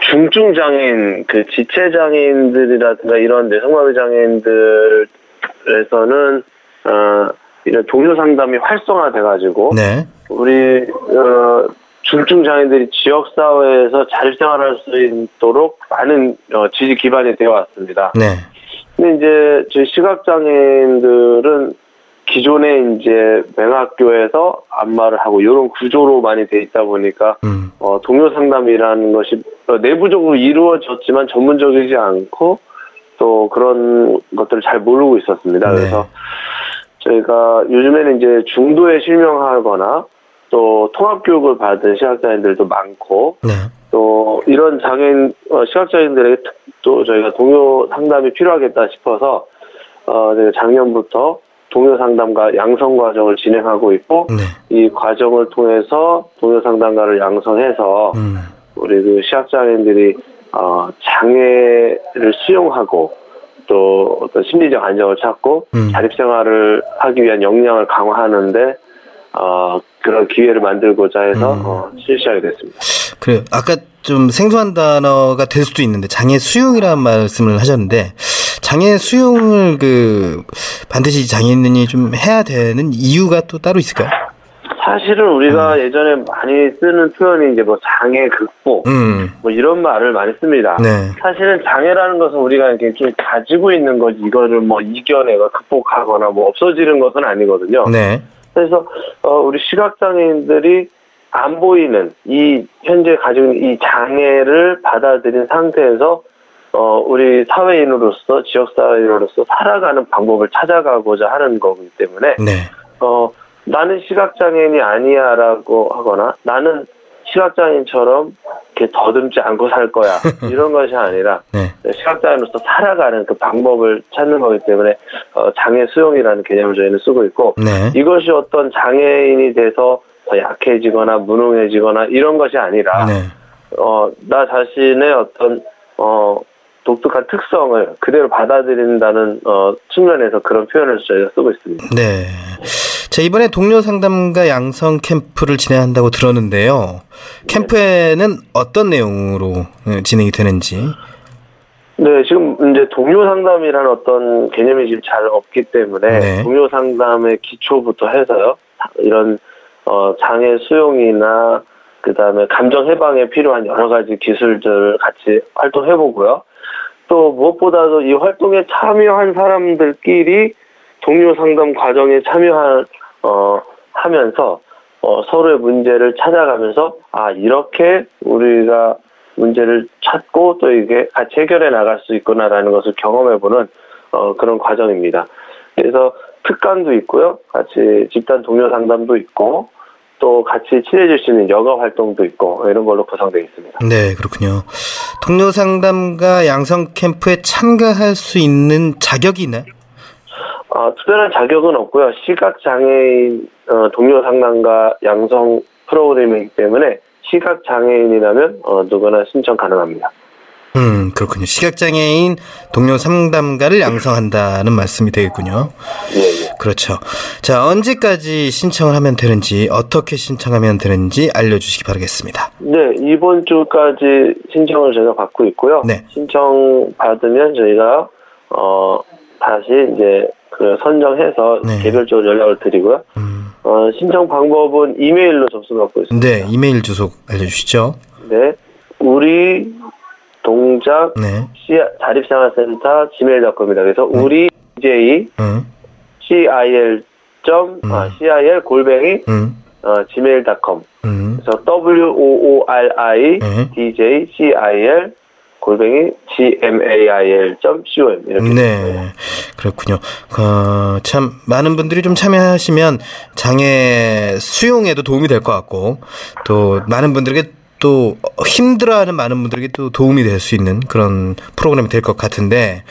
중증 장애인, 그 지체 장애인들이라든가 이런 내성마비 장애인들에서는 어 이런 동료 상담이 활성화돼가지고 네. 우리 어 중증 장애인들이 지역 사회에서 잘 생활할 수 있도록 많은 어, 지지 기반이 되어 왔습니다. 네. 근데 이제 저희 시각 장애인들은 기존에 이제 맹학교에서 안마를 하고 이런 구조로 많이 돼 있다 보니까 음. 어, 동료 상담이라는 것이 내부적으로 이루어졌지만 전문적이지 않고 또 그런 것들을 잘 모르고 있었습니다. 네. 그래서 저희가 요즘에는 이제 중도에 실명하거나 또 통합 교육을 받은 시각장애인들도 많고 네. 또 이런 장애인 어, 시각장애인들에게 또 저희가 동료 상담이 필요하겠다 싶어서 어, 작년부터 동료 상담가 양성 과정을 진행하고 있고 네. 이 과정을 통해서 동료 상담가를 양성해서 음. 우리 그 시각장애인들이 어, 장애를 수용하고 또 어떤 심리적 안정을 찾고 음. 자립생활을 하기 위한 역량을 강화하는데 어, 그런 기회를 만들고자 해서 음. 어, 실시하게 됐습니다. 그래요. 아까 좀 생소한 단어가 될 수도 있는데 장애 수용이라는 말씀을 하셨는데 장애 수용을 그 반드시 장애인이 좀 해야 되는 이유가 또 따로 있을까요? 사실은 우리가 음. 예전에 많이 쓰는 표현이 이제 뭐 장애 극복 음. 뭐 이런 말을 많이 씁니다. 네. 사실은 장애라는 것은 우리가 이렇게 좀 가지고 있는 거지 이거를 뭐 이겨내가 극복하거나 뭐 없어지는 것은 아니거든요. 네. 그래서 어 우리 시각 장애인들이 안 보이는 이 현재 가지고 있는 이 장애를 받아들인 상태에서 어, 우리 사회인으로서 지역사회인으로서 살아가는 방법을 찾아가고자 하는 거기 때문에 네. 어, 나는 시각장애인이 아니야라고 하거나 나는 시각장애인처럼 이렇게 더듬지 않고 살 거야 이런 것이 아니라 네. 시각장애인으로서 살아가는 그 방법을 찾는 거기 때문에 어, 장애 수용이라는 개념을 저희는 쓰고 있고 네. 이것이 어떤 장애인이 돼서 더 약해지거나 무능해지거나 이런 것이 아니라 네. 어, 나 자신의 어떤 어, 독특한 특성을 그대로 받아들인다는 어, 측면에서 그런 표현을 저희가 쓰고 있습니다. 네. 자, 이번에 동료 상담가 양성 캠프를 진행한다고 들었는데요. 캠프에는 어떤 내용으로 어, 진행이 되는지. 네, 지금 이제 동료 상담이라는 어떤 개념이 지금 잘 없기 때문에 네. 동료 상담의 기초부터 해서요. 이런 어, 장애 수용이나 그 다음에 감정 해방에 필요한 여러 가지 기술들을 같이 활동해 보고요. 또 무엇보다도 이 활동에 참여한 사람들끼리 동료 상담 과정에 참여한 어 하면서 어, 서로의 문제를 찾아가면서 아 이렇게 우리가 문제를 찾고 또 이게 같이 해결해 나갈 수 있구나라는 것을 경험해보는 어, 그런 과정입니다. 그래서 특강도 있고요, 같이 집단 동료 상담도 있고 또 같이 친해질 수 있는 여가 활동도 있고 이런 걸로 구성되어 있습니다. 네, 그렇군요. 동료 상담가 양성 캠프에 참가할 수 있는 자격이 있나요? 어, 특별한 자격은 없고요. 시각 장애인 어, 동료 상담가 양성 프로그램이기 때문에 시각 장애인이라면 어, 누구나 신청 가능합니다. 음, 그렇군요. 시각장애인 동료 상담가를 양성한다는 말씀이 되겠군요. 예, 예. 그렇죠. 자, 언제까지 신청을 하면 되는지, 어떻게 신청하면 되는지 알려주시기 바라겠습니다. 네, 이번 주까지 신청을 저희가 받고 있고요. 네. 신청 받으면 저희가, 어, 다시 이제 그 선정해서 네. 개별적으로 연락을 드리고요. 음. 어, 신청 방법은 이메일로 접수받고 있습니다. 네, 이메일 주소 알려주시죠. 네. 우리 동작 네. 자립생활센터 gmail.com입니다. 그래서 네. 우리 j 음. cil 점 음. 아, cil 골뱅이 음. 어, gmail.com 음. 그래서 w o o r i d j c i l 골뱅이 gmail 점 com 이렇게 네 그렇군요. 어, 참 많은 분들이 좀 참여하시면 장애 수용에도 도움이 될 것 같고 또 많은 분들에게 또 힘들어하는 많은 분들에게 또 도움이 될 수 있는 그런 프로그램이 될 것 같은데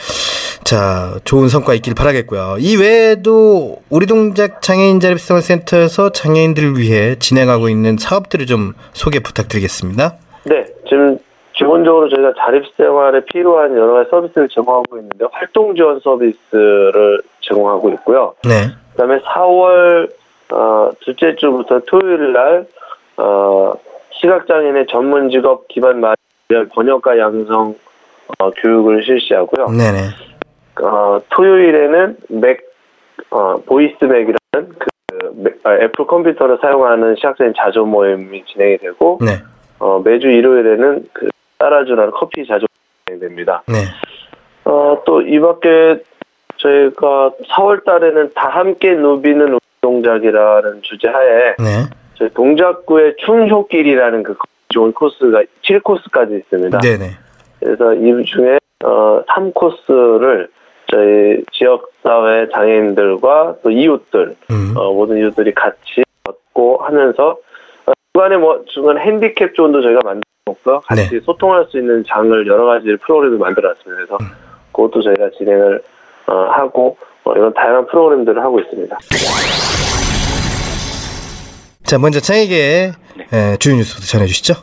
자 좋은 성과 있길 바라겠고요. 이 외에도 우리 동작 장애인 자립생활 센터에서 장애인들을 위해 진행하고 있는 사업들을 좀 소개 부탁드리겠습니다. 네, 지금 기본적으로 저희가 자립생활에 필요한 여러 가지 서비스를 제공하고 있는데 활동 지원 서비스를 제공하고 있고요. 네. 그다음에 4월 어, 둘째 주부터 토요일 날 어, 시각장애인의 전문 직업 기반 마련 번역가 양성 어, 교육을 실시하고요. 네네. 어, 토요일에는 Mac 어, Voice Mac이라는 그 아, 애플 컴퓨터를 사용하는 시각장애인 자조 모임이 진행이 되고 네. 어, 매주 일요일에는 그 따라주라는 커피 자조 진행됩니다. 네. 어, 또 이 밖에 저희가 4월 달에는 다 함께 누비는 동작이라는 주제 하에 네. 저희 동작구의 충효길이라는 그 좋은 코스가 7코스까지 있습니다. 네네. 그래서 이 중에 어 3코스를 저희 지역사회 장애인들과 또 이웃들, 음. 어, 모든 이웃들이 같이 걷고 하면서 어, 중간에 뭐 중간 핸디캡 존도 저희가 만들었고 같이 네. 소통할 수 있는 장을 여러 가지 프로그램을 만들었습니다. 그래서 음. 그것도 저희가 진행을 어, 하고 어, 이런 다양한 프로그램들을 하고 있습니다. 자, 먼저 창에게 네. 주요 뉴스부터 전해주시죠.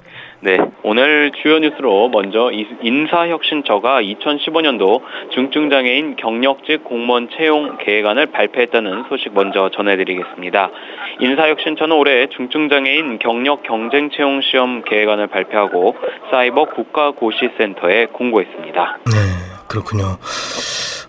네, 오늘 주요 뉴스로 먼저 인사혁신처가 2015년도 중증장애인 경력직 공무원 채용 계획안을 발표했다는 소식 먼저 전해드리겠습니다. 인사혁신처는 올해 중증장애인 경력 경쟁 채용 시험 계획안을 발표하고 사이버 국가고시센터에 공고했습니다. 네, 그렇군요.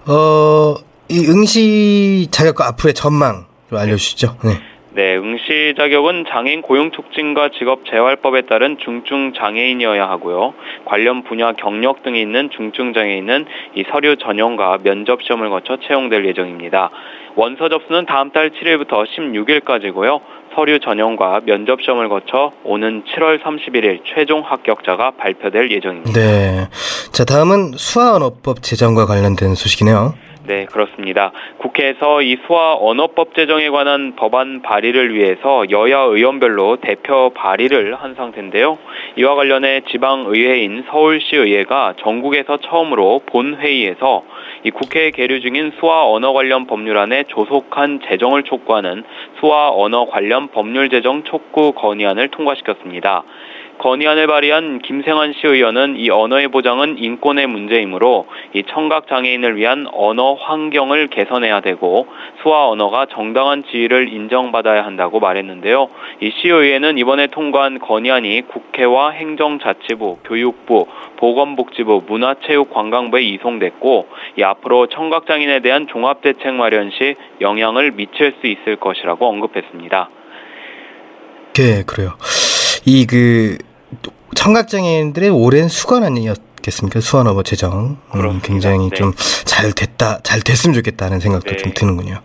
어, 이 응시 자격과 앞으로의 전망 좀 알려주시죠. 네. 네, 응시 자격은 장애인 고용 촉진과 직업 재활법에 따른 중증 장애인이어야 하고요. 관련 분야 경력 등이 있는 중증 장애인은 이 서류 전형과 면접 시험을 거쳐 채용될 예정입니다. 원서 접수는 다음 달 7일부터 16일까지고요. 서류 전형과 면접 시험을 거쳐 오는 7월 31일 최종 합격자가 발표될 예정입니다. 네. 자, 다음은 수화언어법 제정과 관련된 소식이네요. 네, 그렇습니다. 국회에서 이 수화 언어법 제정에 관한 법안 발의를 위해서 여야 의원별로 대표 발의를 한 상태인데요. 이와 관련해 지방의회인 서울시의회가 전국에서 처음으로 본회의에서 이 국회에 계류 중인 수화 언어 관련 법률안에 조속한 제정을 촉구하는 수화 언어 관련 법률 제정 촉구 건의안을 통과시켰습니다. 건의안을 발의한 김생환 시의원은 이 언어의 보장은 인권의 문제이므로 이 청각 장애인을 위한 언어 환경을 개선해야 되고 수화 언어가 정당한 지위를 인정받아야 한다고 말했는데요. 이 시의회는 이번에 통과한 건의안이 국회와 행정자치부, 교육부, 보건복지부, 문화체육관광부에 이송됐고 이 앞으로 청각 장애인에 대한 종합 대책 마련 시 영향을 미칠 수 있을 것이라고 언급했습니다. 네, 그래요. 이 그 청각장애인들의 오랜 수건 아니었겠습니까? 수원어버 제정. 음, 굉장히 네. 좀잘 됐다, 잘 됐으면 좋겠다는 생각도 네. 좀 드는군요.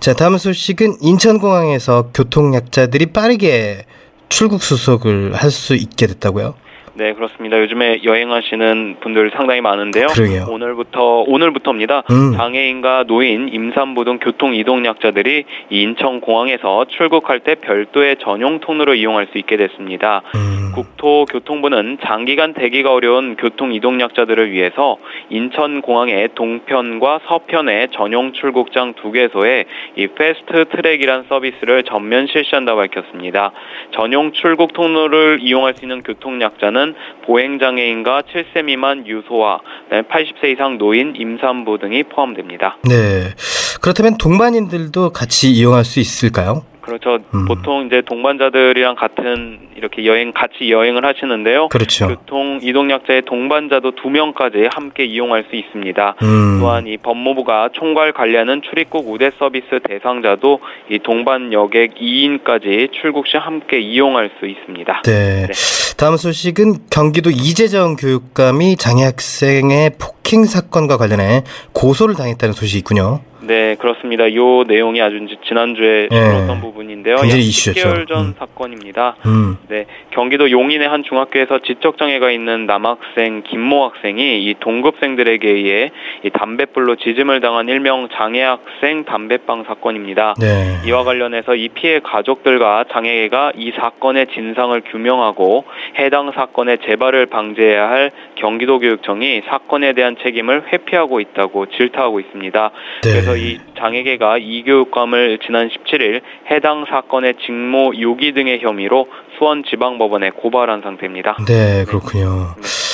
자, 다음 소식은 인천공항에서 교통약자들이 빠르게 출국 수속을 할 수 있게 됐다고요? 네, 그렇습니다. 요즘에 여행하시는 분들 상당히 많은데요. 그러게요. 오늘부터 오늘부터입니다. 음. 장애인과 노인, 임산부 등 교통 이동 약자들이 인천 공항에서 출국할 때 별도의 전용 통로로 이용할 수 있게 됐습니다. 음. 국토교통부는 장기간 대기가 어려운 교통 이동 약자들을 위해서 인천 공항의 동편과 서편에 전용 출국장 두 개소에 이 패스트 트랙이란 서비스를 전면 실시한다고 밝혔습니다. 전용 출국 통로를 이용할 수 있는 교통 약자는 경우는 보행장애인과 7세 미만 유소아와 80세 이상 노인, 임산부 등이 포함됩니다. 네. 그렇다면 동반인들도 같이 이용할 수 있을까요? 그렇죠. 음. 보통 이제 동반자들이랑 같은 이렇게 여행 같이 여행을 하시는데요. 그렇죠. 교통 이동약자의 동반자도 두 명까지 함께 이용할 수 있습니다. 음. 또한 이 법무부가 총괄 관리하는 출입국 우대 서비스 대상자도 이 동반 여객 2인까지 출국 시 함께 이용할 수 있습니다. 네. 네. 다음 소식은 경기도 이재정 교육감이 장애 학생의 폭행 사건과 관련해 고소를 당했다는 소식이 있군요. 네, 그렇습니다. 이 내용이 아주 지난주에 다뤘던 네. 부분인데요. 이슈였죠. 10개월 전 음. 사건입니다. 음. 네, 경기도 용인의 한 중학교에서 지적 장애가 있는 남학생 김모 학생이 이 동급생들에게 의해 이 담뱃불로 지짐을 당한 일명 장애 학생 담배빵 사건입니다. 네. 이와 관련해서 이 피해 가족들과 장애계가 이 사건의 진상을 규명하고 해당 사건의 재발을 방지해야 할 경기도교육청이 사건에 대한 책임을 회피하고 있다고 질타하고 있습니다. 네. 그래서 이 장애계가 이교육감을 지난 17일 해당 사건의 직무 유기 등의 혐의로 수원지방법원에 고발한 상태입니다. 네, 그렇군요. 네.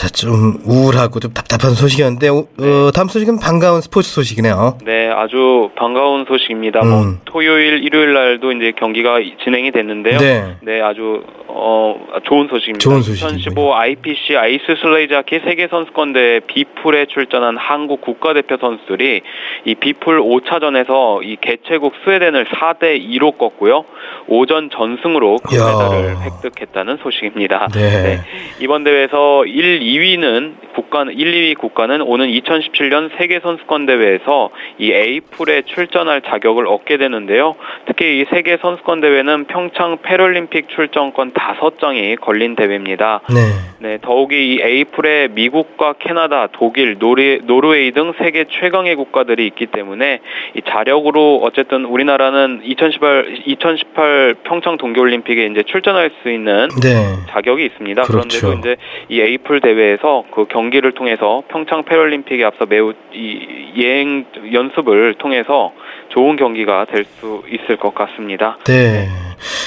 자, 좀 우울하고 좀 답답한 소식이었는데, 어, 네. 다음 소식은 반가운 스포츠 소식이네요. 네, 아주 반가운 소식입니다. 뭐 음. 뭐, 토요일, 일요일 날도 이제 경기가 진행이 됐는데요. 네. 네, 아주, 어, 좋은 소식입니다. 좋은 소식. 2015 IPC 아이스 슬레지하키 세계 선수권대회 B풀에 출전한 한국 국가대표 선수들이 이 B풀 5차전에서 이 개최국 스웨덴을 4대 2로 꺾고요. 오전 전승으로 금메달을 획득했다는 소식입니다. 네. 네. 이번 대회에서 1, 2 위는 국가는 1, 2위 국가는 오는 2017년 세계 선수권 대회에서 이 A풀에 출전할 자격을 얻게 되는데요. 특히 이 세계 선수권 대회는 평창 패럴림픽 출전권 5장이 걸린 대회입니다. 네. 네, 더욱이 이 A풀에 미국과 캐나다, 독일, 노르, 노르웨이 등 세계 최강의 국가들이 있기 때문에 이 자력으로 어쨌든 우리나라는 2018, 2018 2018 평창 동계올림픽에 이제 출전할 수 있는 네. 자격이 있습니다. 그렇죠. 그런데도 이제 이 에이플 대회에서 그 경기를 통해서 평창 패럴림픽에 앞서 매우 이 예행 연습을 통해서 좋은 경기가 될 수 있을 것 같습니다. 네.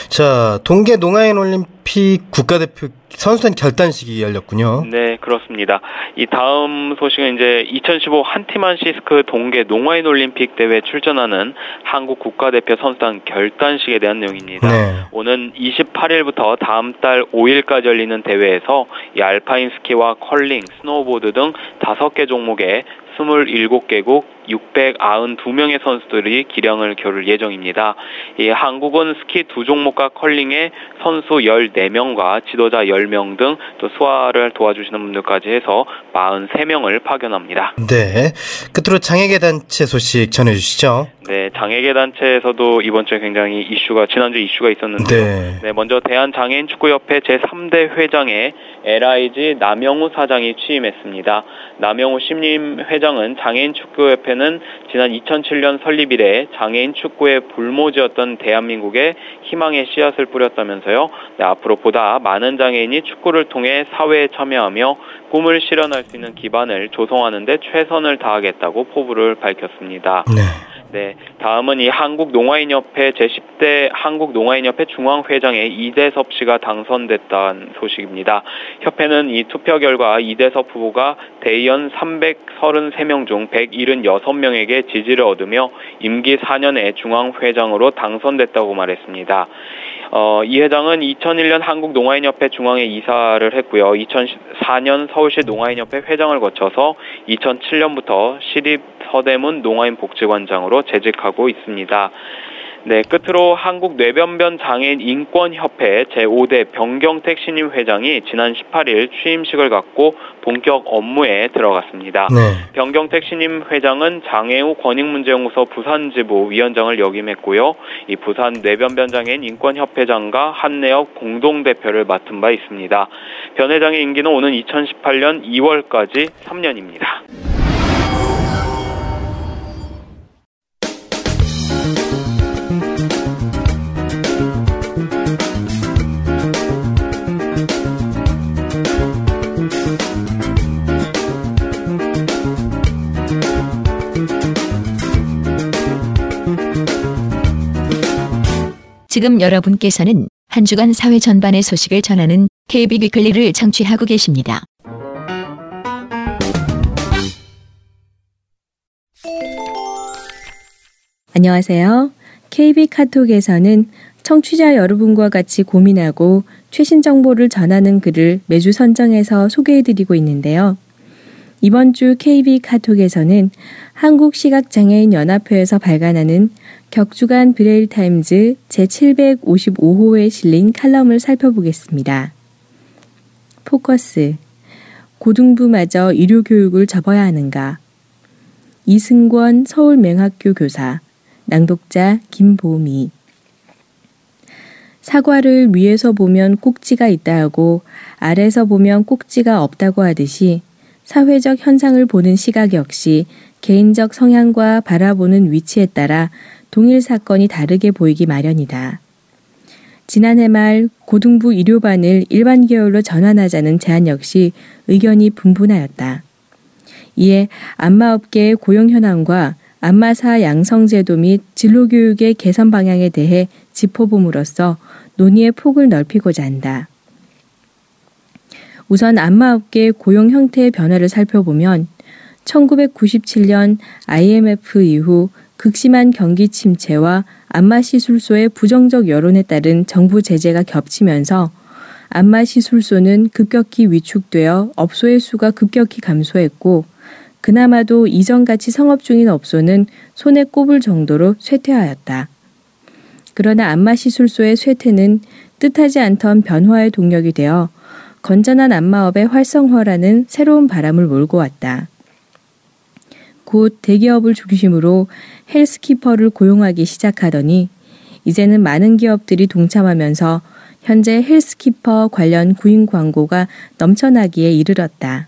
자, 동계 농아인 올림 픽 국가대표 선수단 결단식이 열렸군요. 네, 그렇습니다. 이 다음 소식은 이제 2015 한티만시스크 동계 농아인 올림픽 대회 출전하는 한국 국가대표 선수단 결단식에 대한 내용입니다. 네. 오는 28일부터 다음 달 5일까지 열리는 대회에서 이 알파인 스키와 컬링, 스노우보드 등 5개 종목에 27개국 692명의 선수들이 기량을 겨룰 예정입니다. 이 한국은 스키 두 종목과 컬링에 선수 14명과 지도자 10명 등 또 수화를 도와주시는 분들까지 해서 43명을 파견합니다. 네. 끝으로 장애계 단체 소식 전해 주시죠. 네, 장애계 단체에서도 이번 주에 굉장히 이슈가 지난주 이슈가 있었는데 네. 네, 먼저 대한장애인 축구협회 제3대 회장에 LIG 남영우 사장이 취임했습니다. 남영우 신임 회장 은 장애인 축구협회는 지난 2007년 설립 이래 장애인 축구의 불모지였던 대한민국에 희망의 씨앗을 뿌렸다면서요. 네, 앞으로 보다 많은 장애인이 축구를 통해 사회에 참여하며 꿈을 실현할 수 있는 기반을 조성하는 데 최선을 다하겠다고 포부를 밝혔습니다. 네. 네. 다음은 이 한국농아인협회 제10대 한국농아인협회 중앙회장에 이대섭 씨가 당선됐다는 소식입니다. 협회는 이 투표 결과 이대섭 후보가 대의원 333명 중 176명에게 지지를 얻으며 임기 4년의 중앙회장으로 당선됐다고 말했습니다. 어, 이 회장은 2001년 한국농아인협회 중앙에 이사를 했고요. 2004년 서울시 농아인협회 회장을 거쳐서 2007년부터 시립 서대문 농아인 복지관장으로 재직하고 있습니다. 네, 끝으로 한국 뇌변변 장애인 인권협회 제5대 병경택 신임 회장이 지난 18일 취임식을 갖고 본격 업무에 들어갔습니다. 네. 병경택 신임 회장은 장애우 권익문제연구소 부산지부 위원장을 역임했고요. 이 부산 뇌변변 장애인 인권협회장과 한내역 공동대표를 맡은 바 있습니다. 변 회장의 임기는 오는 2018년 2월까지 3년입니다. 지금 여러분께서는 한 주간 사회 전반의 소식을 전하는 KB 비클리를 청취하고 계십니다. 안녕하세요. KB 카톡에서는 청취자 여러분과 같이 고민하고 최신 정보를 전하는 글을 매주 선정해서 소개해드리고 있는데요. 이번 주 KB 카톡에서는 한국시각장애인 연합회에서 발간하는 격주간 브레일 타임즈 제755호에 실린 칼럼을 살펴보겠습니다. 포커스. 고등부마저 이료 교육을 접어야 하는가? 이승권 서울맹학교 교사 낭독자 김보미. 사과를 위에서 보면 꼭지가 있다 하고 아래서 보면 꼭지가 없다고 하듯이 사회적 현상을 보는 시각 역시 개인적 성향과 바라보는 위치에 따라 동일 사건이 다르게 보이기 마련이다. 지난해 말 고등부 의료반을 일반 계열로 전환하자는 제안 역시 의견이 분분하였다. 이에 안마업계의 고용 현황과 안마사 양성제도 및 진로교육의 개선 방향에 대해 짚어봄으로써 논의의 폭을 넓히고자 한다. 우선 안마업계의 고용 형태의 변화를 살펴보면 1997년 IMF 이후 극심한 경기 침체와 안마시술소의 부정적 여론에 따른 정부 제재가 겹치면서 안마시술소는 급격히 위축되어 업소의 수가 급격히 감소했고 그나마도 이전같이 성업 중인 업소는 손에 꼽을 정도로 쇠퇴하였다. 그러나 안마시술소의 쇠퇴는 뜻하지 않던 변화의 동력이 되어 건전한 안마업의 활성화라는 새로운 바람을 몰고 왔다. 곧 대기업을 중심으로 헬스키퍼를 고용하기 시작하더니 이제는 많은 기업들이 동참하면서 현재 헬스키퍼 관련 구인 광고가 넘쳐나기에 이르렀다.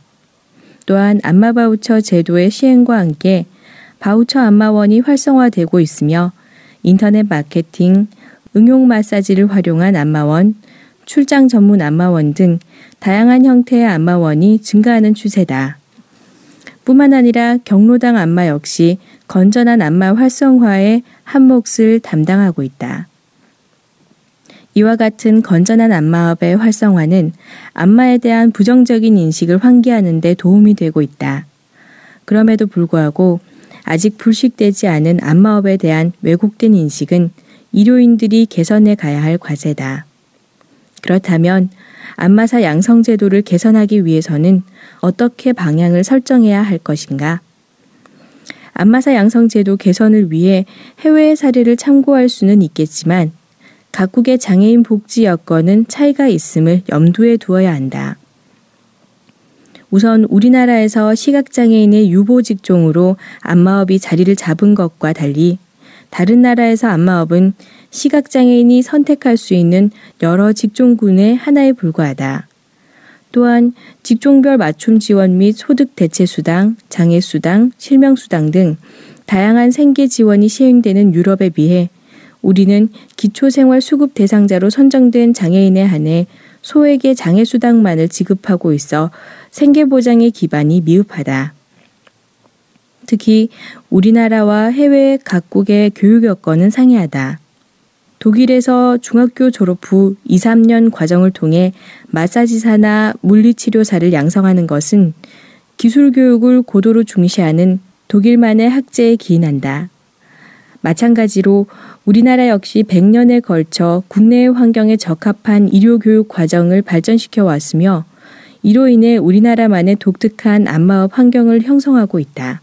또한 안마바우처 제도의 시행과 함께 바우처 안마원이 활성화되고 있으며 인터넷 마케팅, 응용 마사지를 활용한 안마원, 출장 전문 안마원 등 다양한 형태의 안마원이 증가하는 추세다. 뿐만 아니라 경로당 안마 역시 건전한 안마 활성화에 한 몫을 담당하고 있다. 이와 같은 건전한 안마업의 활성화는 안마에 대한 부정적인 인식을 환기하는 데 도움이 되고 있다. 그럼에도 불구하고 아직 불식되지 않은 안마업에 대한 왜곡된 인식은 의료인들이 개선해 가야 할 과제다. 그렇다면 안마사 양성 제도를 개선하기 위해서는 어떻게 방향을 설정해야 할 것인가? 안마사 양성 제도 개선을 위해 해외의 사례를 참고할 수는 있겠지만 각국의 장애인 복지 여건은 차이가 있음을 염두에 두어야 한다. 우선 우리나라에서 시각장애인의 유보 직종으로 안마업이 자리를 잡은 것과 달리 다른 나라에서 안마업은 시각장애인이 선택할 수 있는 여러 직종군의 하나에 불과하다. 또한 직종별 맞춤 지원 및 소득 대체 수당, 장애 수당, 실명 수당 등 다양한 생계 지원이 시행되는 유럽에 비해 우리는 기초생활 수급 대상자로 선정된 장애인에 한해 소액의 장애 수당만을 지급하고 있어 생계 보장의 기반이 미흡하다. 특히 우리나라와 해외 각국의 교육 여건은 상이하다. 독일에서 중학교 졸업 후 2, 3년 과정을 통해 마사지사나 물리치료사를 양성하는 것은 기술 교육을 고도로 중시하는 독일만의 학제에 기인한다. 마찬가지로 우리나라 역시 100년에 걸쳐 국내의 환경에 적합한 의료교육 과정을 발전시켜 왔으며 이로 인해 우리나라만의 독특한 안마업 환경을 형성하고 있다.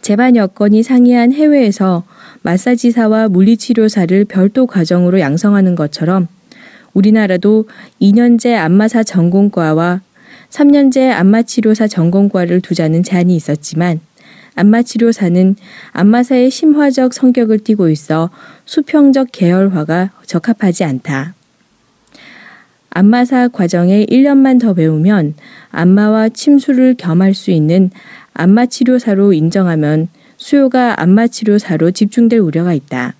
재반 여건이 상이한 해외에서 마사지사와 물리치료사를 별도 과정으로 양성하는 것처럼 우리나라도 2년제 안마사 전공과와 3년제 안마치료사 전공과를 두자는 제안이 있었지만 안마치료사는 안마사의 심화적 성격을 띠고 있어 수평적 계열화가 적합하지 않다. 안마사 과정에 1년만 더 배우면 안마와 침수를 겸할 수 있는 안마치료사로 인정하면 수요가 안마 치료사로 집중될 우려가 있다.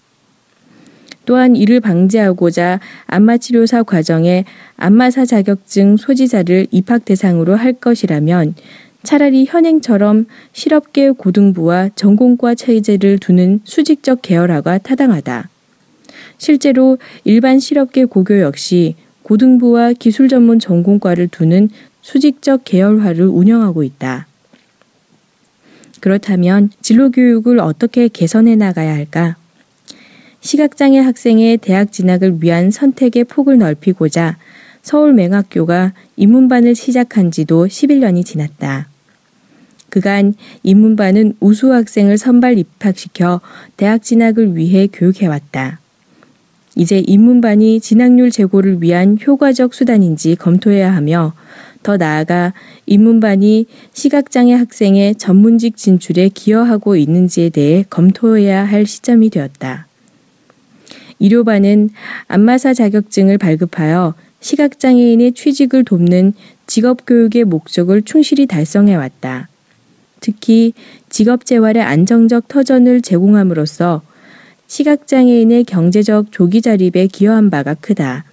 또한 이를 방지하고자 안마치료사 과정에 안마사 자격증 소지자를 입학 대상으로 할 것이라면 차라리 현행처럼 실업계 고등부와 전공과 체제를 두는 수직적 계열화가 타당하다. 실제로 일반 실업계 고교 역시 고등부와 기술 전문 전공과를 두는 수직적 계열화를 운영하고 있다. 그렇다면 진로 교육을 어떻게 개선해 나가야 할까? 시각장애 학생의 대학 진학을 위한 선택의 폭을 넓히고자 서울맹학교가 입문반을 시작한 지도 11년이 지났다. 그간 입문반은 우수 학생을 선발 입학시켜 대학 진학을 위해 교육해왔다. 이제 입문반이 진학률 제고를 위한 효과적 수단인지 검토해야 하며 더 나아가 입문반이 시각장애 학생의 전문직 진출에 기여하고 있는지에 대해 검토해야 할 시점이 되었다. 의료반은 안마사 자격증을 발급하여 시각장애인의 취직을 돕는 직업교육의 목적을 충실히 달성해 왔다. 특히 직업재활의 안정적 터전을 제공함으로써 시각장애인의 경제적 조기 자립에 기여한 바가 크다.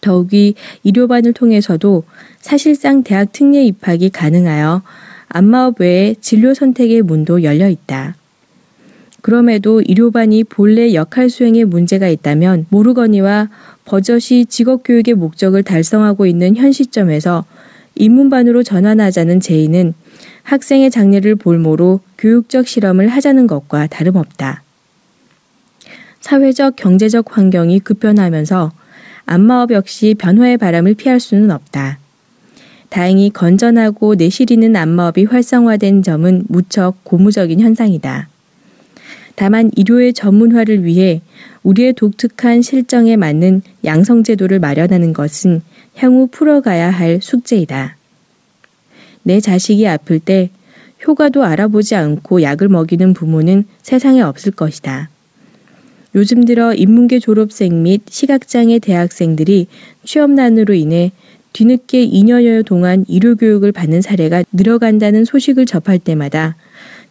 더욱이 의료반을 통해서도 사실상 대학 특례 입학이 가능하여 안마업 외에 진로 선택의 문도 열려 있다. 그럼에도 의료반이 본래 역할 수행에 문제가 있다면 모르거니와 버젓이 직업교육의 목적을 달성하고 있는 현 시점에서 입문반으로 전환하자는 제의는 학생의 장래를 볼모로 교육적 실험을 하자는 것과 다름없다. 사회적 경제적 환경이 급변하면서 안마업 역시 변화의 바람을 피할 수는 없다. 다행히 건전하고 내실 있는 안마업이 활성화된 점은 무척 고무적인 현상이다. 다만医療의 전문화를 위해 우리의 독특한 실정에 맞는 양성제도를 마련하는 것은 향후 풀어가야 할 숙제이다. 내 자식이 아플 때 효과도 알아보지 않고 약을 먹이는 부모는 세상에 없을 것이다. 요즘 들어 인문계 졸업생 및 시각장애 대학생들이 취업난으로 인해 뒤늦게 2년여 동안 의료교육을 받는 사례가 늘어간다는 소식을 접할 때마다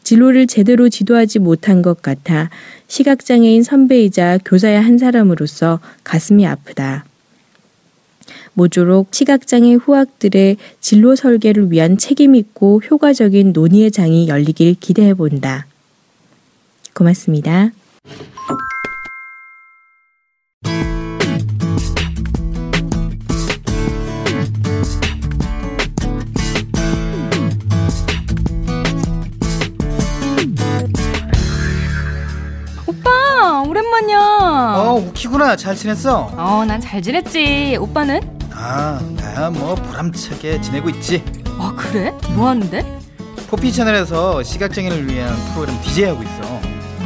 진로를 제대로 지도하지 못한 것 같아 시각장애인 선배이자 교사의 한 사람으로서 가슴이 아프다. 모쪼록 시각장애 후학들의 진로 설계를 위한 책임있고 효과적인 논의의 장이 열리길 기대해 본다. 고맙습니다. 오랜만이야. 어, 오키구나. 잘 지냈어? 어, 난 잘 지냈지. 오빠는? 아, 나야 뭐 보람차게 지내고 있지. 아, 그래? 뭐 하는데? 포피 채널에서 시각장애인을 위한 프로그램 DJ 하고 있어.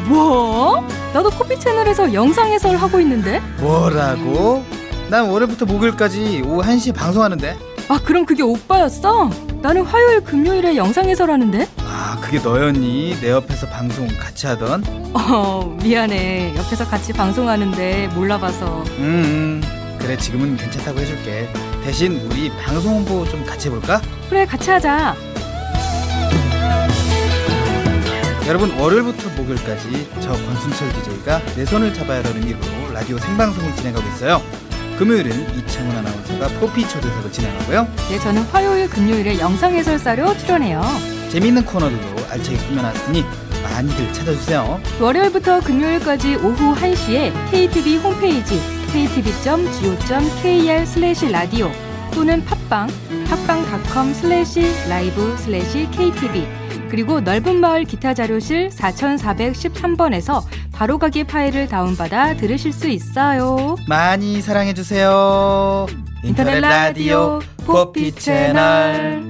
뭐? 나도 포피 채널에서 영상 해설 하고 있는데. 뭐라고? 난 월요일부터 목요일까지 오후 1시에 방송하는데. 아, 그럼 그게 오빠였어? 나는 화요일, 금요일에 영상 해설하는데? 아, 그게 너였니? 내 옆에서 방송 같이 하던? 어, 미안해. 옆에서 같이 방송하는데 몰라봐서. 음, 음, 그래, 지금은 괜찮다고 해줄게. 대신 우리 방송 홍보 좀 같이 해볼까? 그래, 같이 하자. 여러분, 월요일부터 목요일까지 저 권순철 DJ가 내 손을 잡아야라는 이름으로 라디오 생방송을 진행하고 있어요. 금요일은 이창훈 아나운서가 포피 초대석을 진행하고요. 네, 저는 화요일, 금요일에 영상 해설사로 출연해요. 재미있는 코너들도 알차게 꾸며놨으니 많이들 찾아주세요. 월요일부터 금요일까지 오후 1시에 KTV 홈페이지 ktv.go.kr 슬래시 라디오 또는 팟빵 팟빵닷컴 슬래시 라이브 슬래시 KTV 그리고 넓은 마을 기타 자료실 4413번에서 바로가기 파일을 다운받아 들으실 수 있어요. 많이 사랑해주세요. 인터넷 라디오 포피 채널.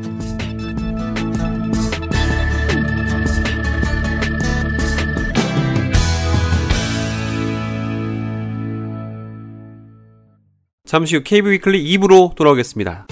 잠시 후 KB 위클리 2부로 돌아오겠습니다.